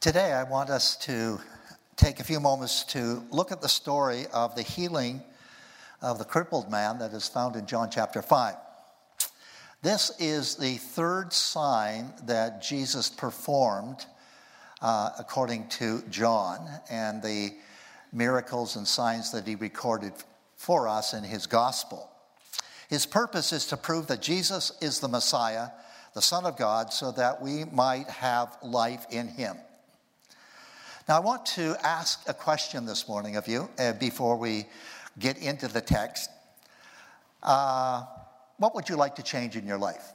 Today, I want us to take a few moments to look at the story of the healing of the crippled man that is found in John chapter 5. This is the third sign that Jesus performed uh, according to John and the miracles and signs that he recorded for us in his gospel. His purpose is to prove that Jesus is the Messiah, the Son of God, so that we might have life in him. Now, I want to ask a question this morning of you uh, before we get into the text. Uh, what would you like to change in your life?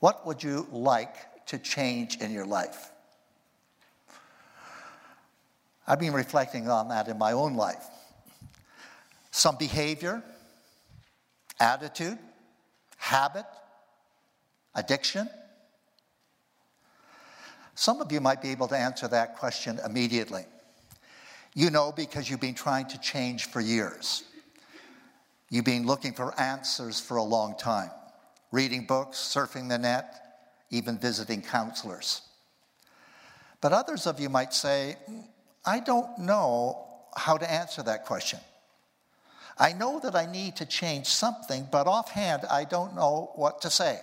What would you like to change in your life? I've been reflecting on that in my own life. Some behavior, attitude, habit, addiction. Some of you might be able to answer that question immediately. You know because you've been trying to change for years. You've been looking for answers for a long time, reading books, surfing the net, even visiting counselors. But others of you might say, I don't know how to answer that question. I know that I need to change something, but offhand, I don't know what to say.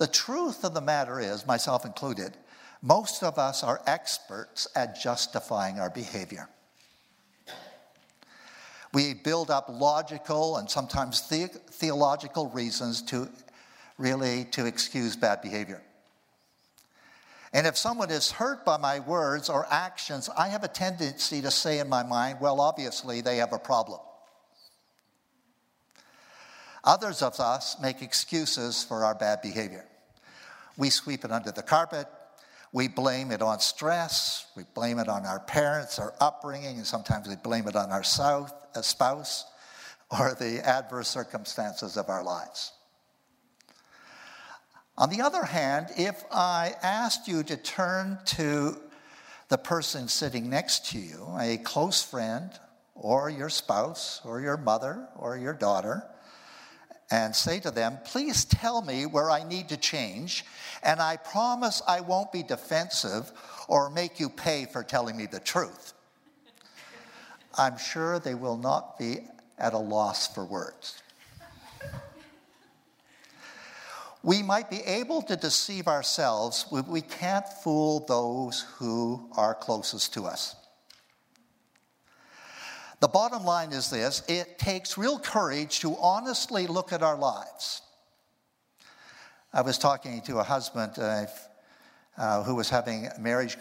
The truth of the matter is, myself included, most of us are experts at justifying our behavior. We build up logical and sometimes the- theological reasons to really to excuse bad behavior. And if someone is hurt by my words or actions, I have a tendency to say in my mind, well, obviously they have a problem. Others of us make excuses for our bad behavior. We sweep it under the carpet. We blame it on stress. We blame it on our parents, our upbringing, and sometimes we blame it on our uh, spouse or the adverse circumstances of our lives. On the other hand, if I asked you to turn to the person sitting next to you, a close friend, or your spouse, or your mother, or your daughter, and say to them, Please tell me where I need to change, and I promise I won't be defensive or make you pay for telling me the truth. I'm sure they will not be at a loss for words. We might be able to deceive ourselves, but we can't fool those who are closest to us. The bottom line is this it takes real courage to honestly look at our lives. I was talking to a husband uh, uh, who was having marriage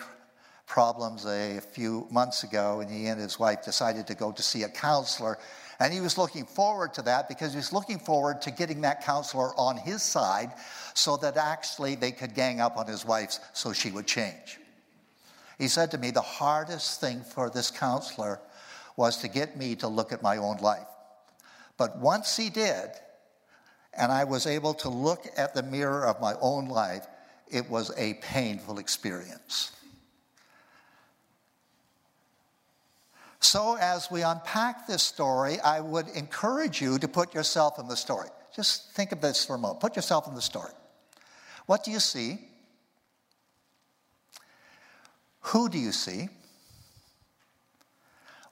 problems a few months ago, and he and his wife decided to go to see a counselor and he was looking forward to that because he was looking forward to getting that counselor on his side so that actually they could gang up on his wife so she would change. He said to me, The hardest thing for this counselor was to get me to look at my own life. But once he did, and I was able to look at the mirror of my own life, it was a painful experience. So, as we unpack this story, I would encourage you to put yourself in the story. Just think of this for a moment. Put yourself in the story. What do you see? Who do you see?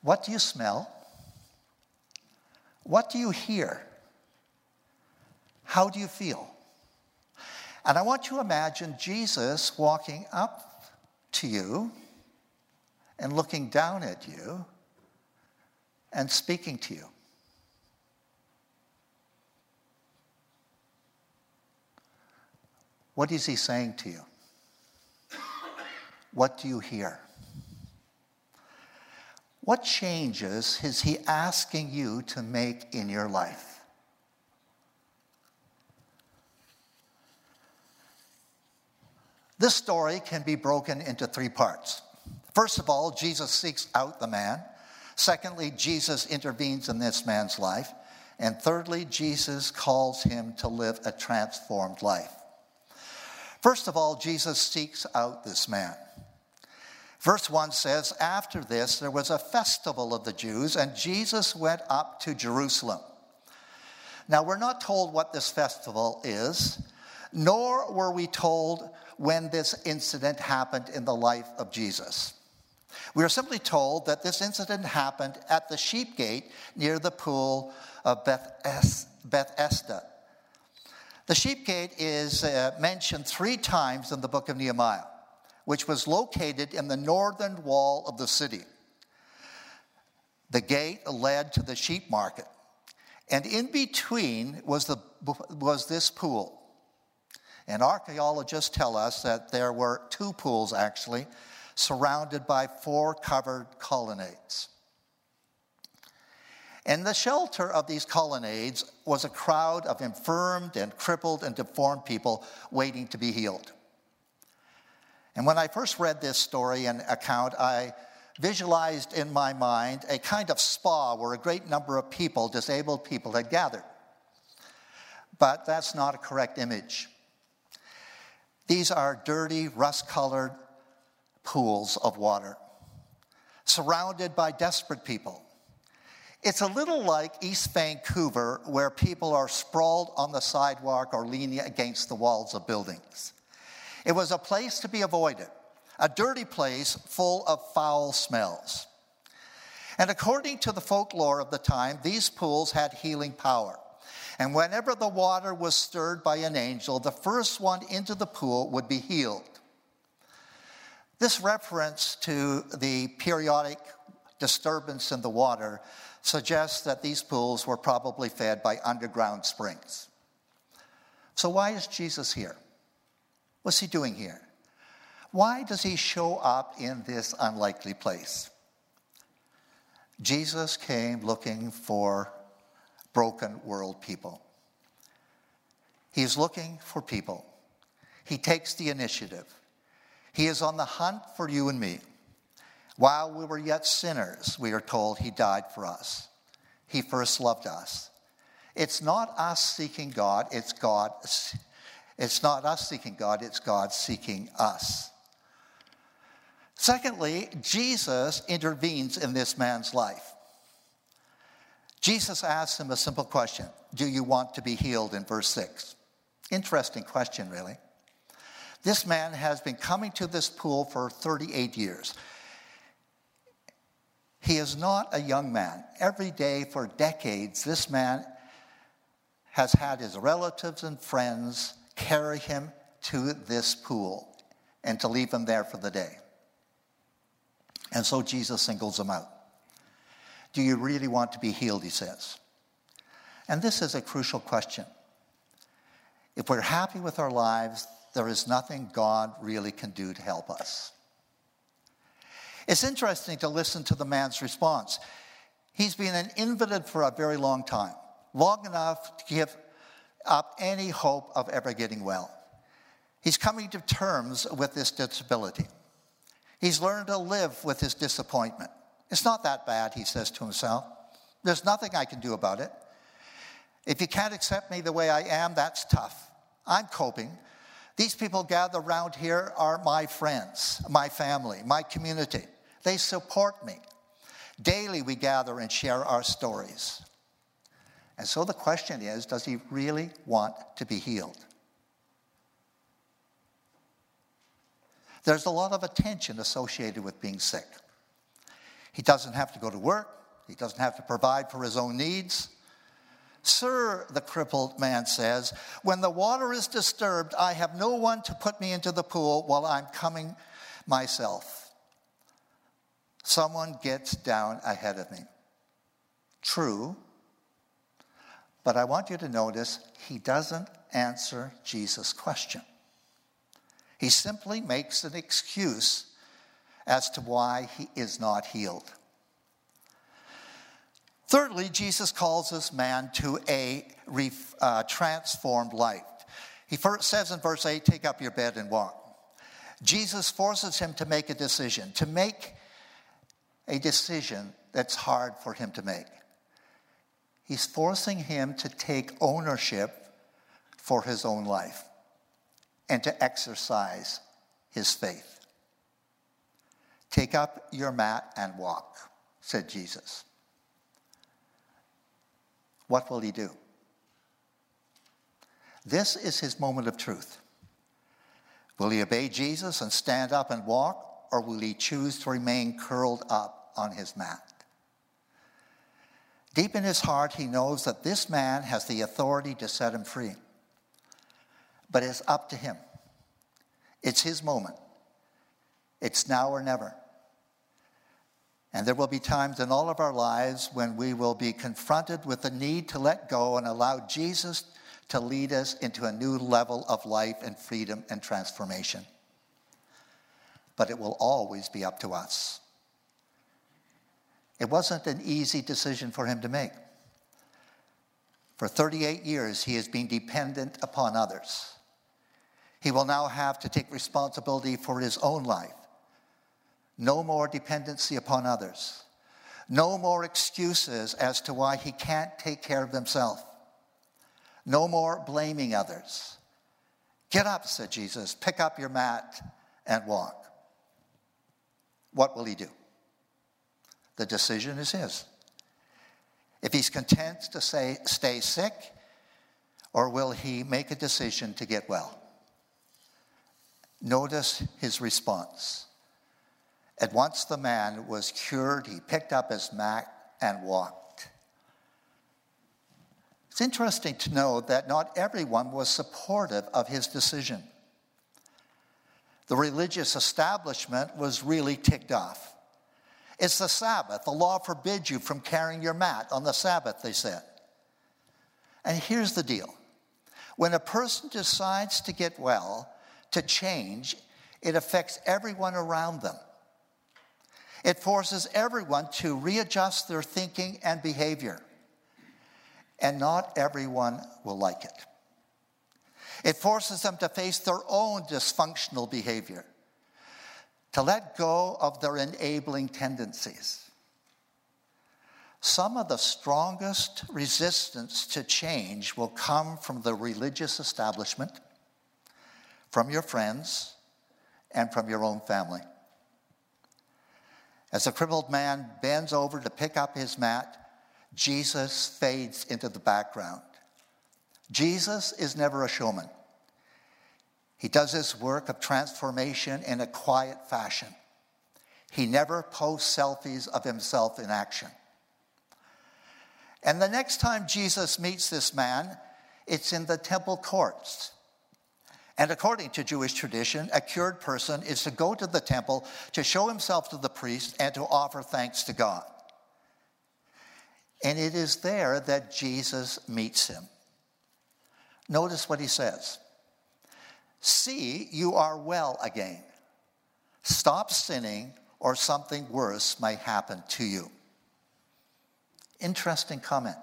What do you smell? What do you hear? How do you feel? And I want you to imagine Jesus walking up to you and looking down at you and speaking to you. What is he saying to you? What do you hear? What changes is he asking you to make in your life? This story can be broken into three parts. First of all, Jesus seeks out the man. Secondly, Jesus intervenes in this man's life. And thirdly, Jesus calls him to live a transformed life. First of all, Jesus seeks out this man. Verse 1 says, After this, there was a festival of the Jews, and Jesus went up to Jerusalem. Now, we're not told what this festival is, nor were we told when this incident happened in the life of Jesus. We are simply told that this incident happened at the sheep gate near the pool of Bethesda. The sheep gate is uh, mentioned three times in the book of Nehemiah, which was located in the northern wall of the city. The gate led to the sheep market, and in between was, the, was this pool. And archaeologists tell us that there were two pools actually, surrounded by four covered colonnades. In the shelter of these colonnades was a crowd of infirmed and crippled and deformed people waiting to be healed. And when I first read this story and account, I visualized in my mind a kind of spa where a great number of people, disabled people, had gathered. But that's not a correct image. These are dirty, rust colored pools of water, surrounded by desperate people. It's a little like East Vancouver, where people are sprawled on the sidewalk or leaning against the walls of buildings. It was a place to be avoided a dirty place full of foul smells. And according to the folklore of the time, these pools had healing power. And whenever the water was stirred by an angel, the first one into the pool would be healed. This reference to the periodic disturbance in the water suggests that these pools were probably fed by underground springs. So, why is Jesus here? What's he doing here? Why does he show up in this unlikely place? Jesus came looking for broken world people. He's looking for people. He takes the initiative. He is on the hunt for you and me. While we were yet sinners, we are told he died for us. He first loved us. It's not us seeking God, it's God. It's not us seeking God, it's God seeking us. Secondly, Jesus intervenes in this man's life. Jesus asks him a simple question Do you want to be healed? in verse 6. Interesting question, really. This man has been coming to this pool for 38 years. He is not a young man. Every day for decades, this man has had his relatives and friends carry him to this pool and to leave him there for the day. And so Jesus singles him out. Do you really want to be healed? He says. And this is a crucial question. If we're happy with our lives, there is nothing God really can do to help us. It's interesting to listen to the man's response. He's been an invalid for a very long time, long enough to give up any hope of ever getting well. He's coming to terms with this disability. He's learned to live with his disappointment. It's not that bad, he says to himself. There's nothing I can do about it. If you can't accept me the way I am, that's tough. I'm coping. These people gathered around here are my friends, my family, my community. They support me. Daily we gather and share our stories. And so the question is does he really want to be healed? There's a lot of attention associated with being sick. He doesn't have to go to work, he doesn't have to provide for his own needs. Sir, the crippled man says, when the water is disturbed, I have no one to put me into the pool while I'm coming myself. Someone gets down ahead of me. True, but I want you to notice he doesn't answer Jesus' question. He simply makes an excuse as to why he is not healed. Thirdly, Jesus calls this man to a uh, transformed life. He first says in verse 8, Take up your bed and walk. Jesus forces him to make a decision, to make a decision that's hard for him to make. He's forcing him to take ownership for his own life and to exercise his faith. Take up your mat and walk, said Jesus. What will he do? This is his moment of truth. Will he obey Jesus and stand up and walk, or will he choose to remain curled up on his mat? Deep in his heart, he knows that this man has the authority to set him free. But it's up to him. It's his moment. It's now or never. And there will be times in all of our lives when we will be confronted with the need to let go and allow Jesus to lead us into a new level of life and freedom and transformation. But it will always be up to us. It wasn't an easy decision for him to make. For 38 years, he has been dependent upon others. He will now have to take responsibility for his own life. No more dependency upon others. No more excuses as to why he can't take care of himself. No more blaming others. Get up, said Jesus, pick up your mat and walk. What will he do? The decision is his. If he's content to say, stay sick, or will he make a decision to get well? Notice his response. At once the man was cured, he picked up his mat and walked. It's interesting to know that not everyone was supportive of his decision. The religious establishment was really ticked off. It's the Sabbath. The law forbids you from carrying your mat on the Sabbath, they said. And here's the deal when a person decides to get well, to change, it affects everyone around them. It forces everyone to readjust their thinking and behavior. And not everyone will like it. It forces them to face their own dysfunctional behavior, to let go of their enabling tendencies. Some of the strongest resistance to change will come from the religious establishment, from your friends, and from your own family. As the crippled man bends over to pick up his mat, Jesus fades into the background. Jesus is never a showman. He does his work of transformation in a quiet fashion. He never posts selfies of himself in action. And the next time Jesus meets this man, it's in the temple courts. And according to Jewish tradition, a cured person is to go to the temple to show himself to the priest and to offer thanks to God. And it is there that Jesus meets him. Notice what he says See, you are well again. Stop sinning, or something worse may happen to you. Interesting comment.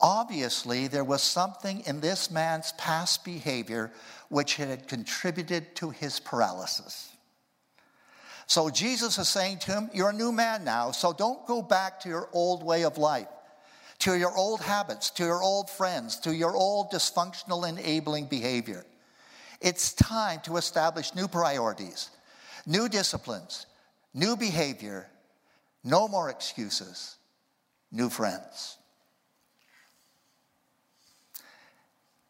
Obviously, there was something in this man's past behavior which had contributed to his paralysis. So Jesus is saying to him, You're a new man now, so don't go back to your old way of life, to your old habits, to your old friends, to your old dysfunctional enabling behavior. It's time to establish new priorities, new disciplines, new behavior, no more excuses, new friends.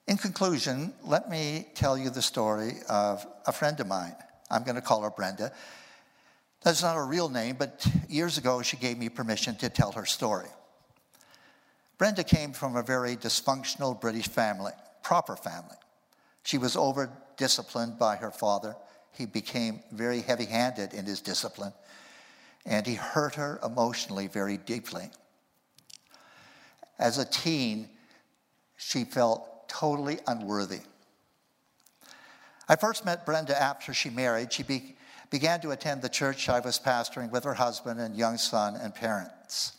In conclusion, let me tell you the story of a friend of mine. I'm going to call her Brenda. That's not her real name, but years ago she gave me permission to tell her story. Brenda came from a very dysfunctional British family, proper family. She was over disciplined by her father. He became very heavy handed in his discipline, and he hurt her emotionally very deeply. As a teen, she felt totally unworthy. I first met Brenda after she married. She be, began to attend the church I was pastoring with her husband and young son and parents.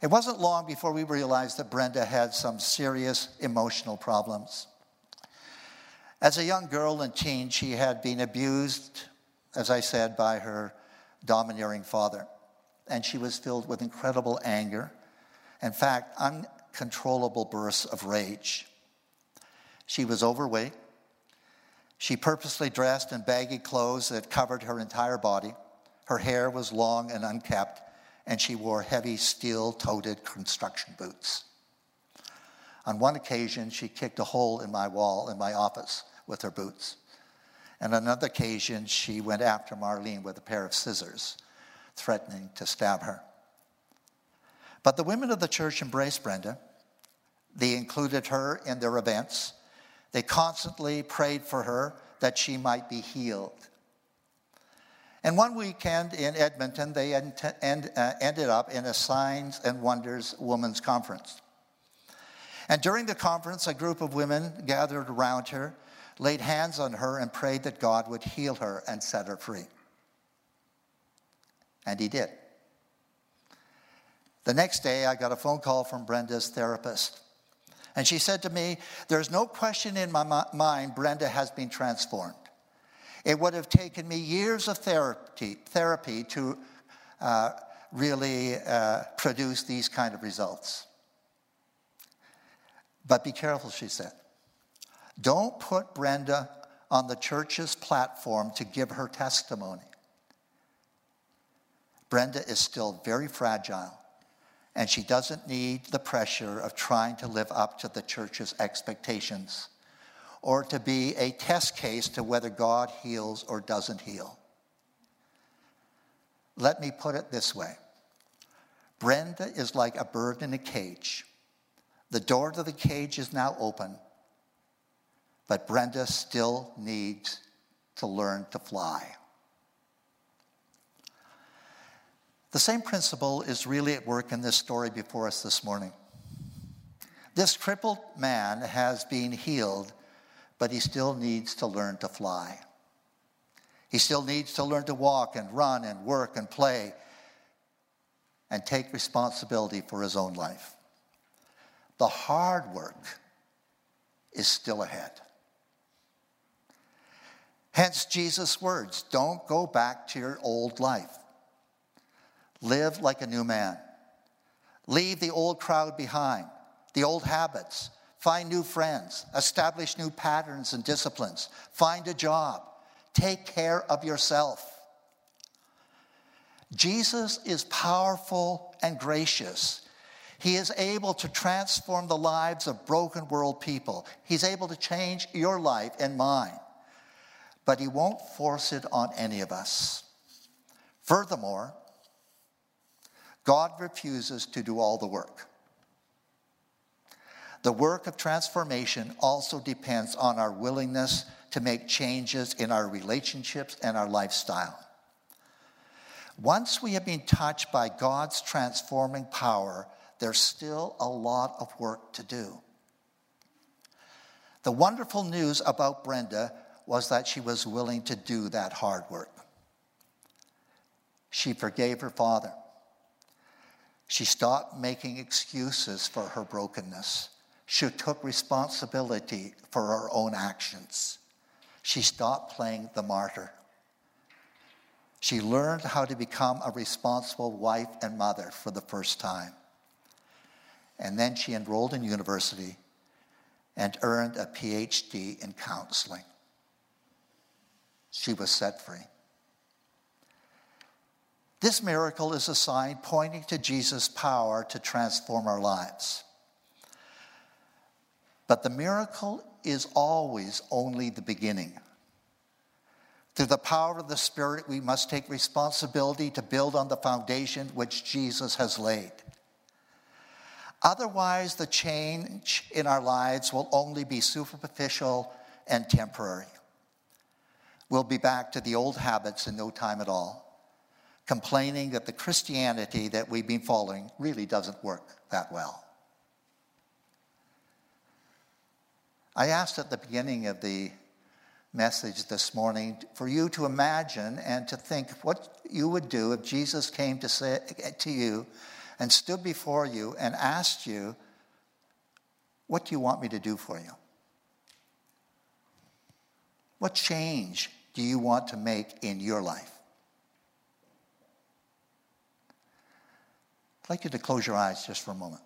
It wasn't long before we realized that Brenda had some serious emotional problems. As a young girl and teen, she had been abused, as I said, by her domineering father. And she was filled with incredible anger. In fact, uncontrollable bursts of rage. She was overweight. She purposely dressed in baggy clothes that covered her entire body. Her hair was long and unkept, and she wore heavy steel toed construction boots. On one occasion, she kicked a hole in my wall in my office with her boots. And on another occasion, she went after Marlene with a pair of scissors, threatening to stab her. But the women of the church embraced Brenda. They included her in their events. They constantly prayed for her that she might be healed. And one weekend in Edmonton, they end, end, uh, ended up in a Signs and Wonders Women's Conference. And during the conference, a group of women gathered around her, laid hands on her, and prayed that God would heal her and set her free. And He did. The next day, I got a phone call from Brenda's therapist. And she said to me, There's no question in my mind Brenda has been transformed. It would have taken me years of therapy, therapy to uh, really uh, produce these kind of results. But be careful, she said. Don't put Brenda on the church's platform to give her testimony. Brenda is still very fragile, and she doesn't need the pressure of trying to live up to the church's expectations or to be a test case to whether God heals or doesn't heal. Let me put it this way Brenda is like a bird in a cage. The door to the cage is now open, but Brenda still needs to learn to fly. The same principle is really at work in this story before us this morning. This crippled man has been healed, but he still needs to learn to fly. He still needs to learn to walk and run and work and play and take responsibility for his own life. The hard work is still ahead. Hence Jesus' words don't go back to your old life. Live like a new man. Leave the old crowd behind, the old habits. Find new friends. Establish new patterns and disciplines. Find a job. Take care of yourself. Jesus is powerful and gracious. He is able to transform the lives of broken world people. He's able to change your life and mine, but He won't force it on any of us. Furthermore, God refuses to do all the work. The work of transformation also depends on our willingness to make changes in our relationships and our lifestyle. Once we have been touched by God's transforming power, there's still a lot of work to do. The wonderful news about Brenda was that she was willing to do that hard work. She forgave her father. She stopped making excuses for her brokenness. She took responsibility for her own actions. She stopped playing the martyr. She learned how to become a responsible wife and mother for the first time. And then she enrolled in university and earned a PhD in counseling. She was set free. This miracle is a sign pointing to Jesus' power to transform our lives. But the miracle is always only the beginning. Through the power of the Spirit, we must take responsibility to build on the foundation which Jesus has laid. Otherwise, the change in our lives will only be superficial and temporary. We'll be back to the old habits in no time at all, complaining that the Christianity that we've been following really doesn't work that well. I asked at the beginning of the message this morning for you to imagine and to think what you would do if Jesus came to say to you and stood before you and asked you, What do you want me to do for you? What change do you want to make in your life? I'd like you to close your eyes just for a moment.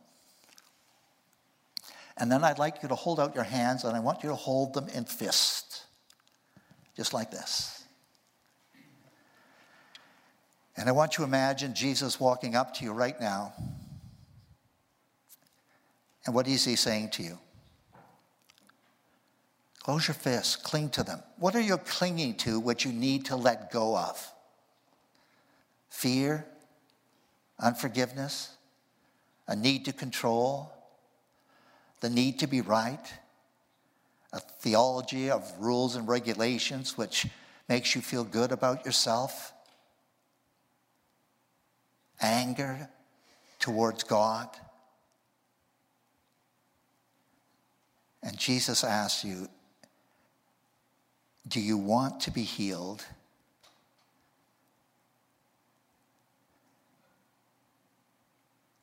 And then I'd like you to hold out your hands and I want you to hold them in fist, just like this. And I want you to imagine Jesus walking up to you right now. And what is he saying to you? Close your fists, cling to them. What are you clinging to which you need to let go of? Fear, unforgiveness, a need to control, the need to be right, a theology of rules and regulations which makes you feel good about yourself, anger towards God. And Jesus asks you, Do you want to be healed?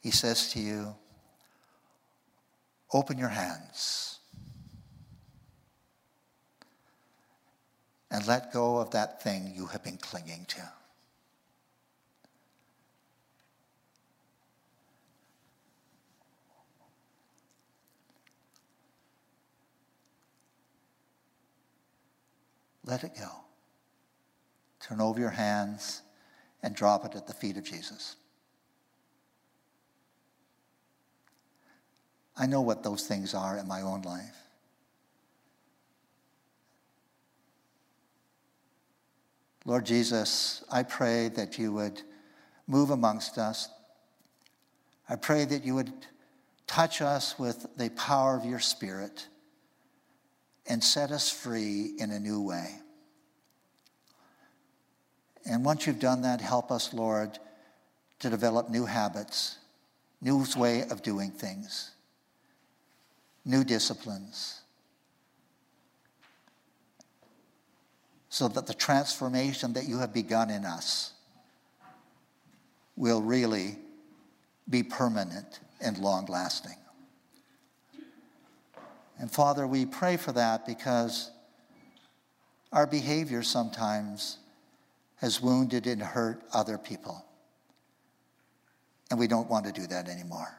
He says to you, Open your hands and let go of that thing you have been clinging to. Let it go. Turn over your hands and drop it at the feet of Jesus. I know what those things are in my own life. Lord Jesus, I pray that you would move amongst us. I pray that you would touch us with the power of your Spirit and set us free in a new way. And once you've done that, help us, Lord, to develop new habits, new way of doing things new disciplines, so that the transformation that you have begun in us will really be permanent and long lasting. And Father, we pray for that because our behavior sometimes has wounded and hurt other people. And we don't want to do that anymore.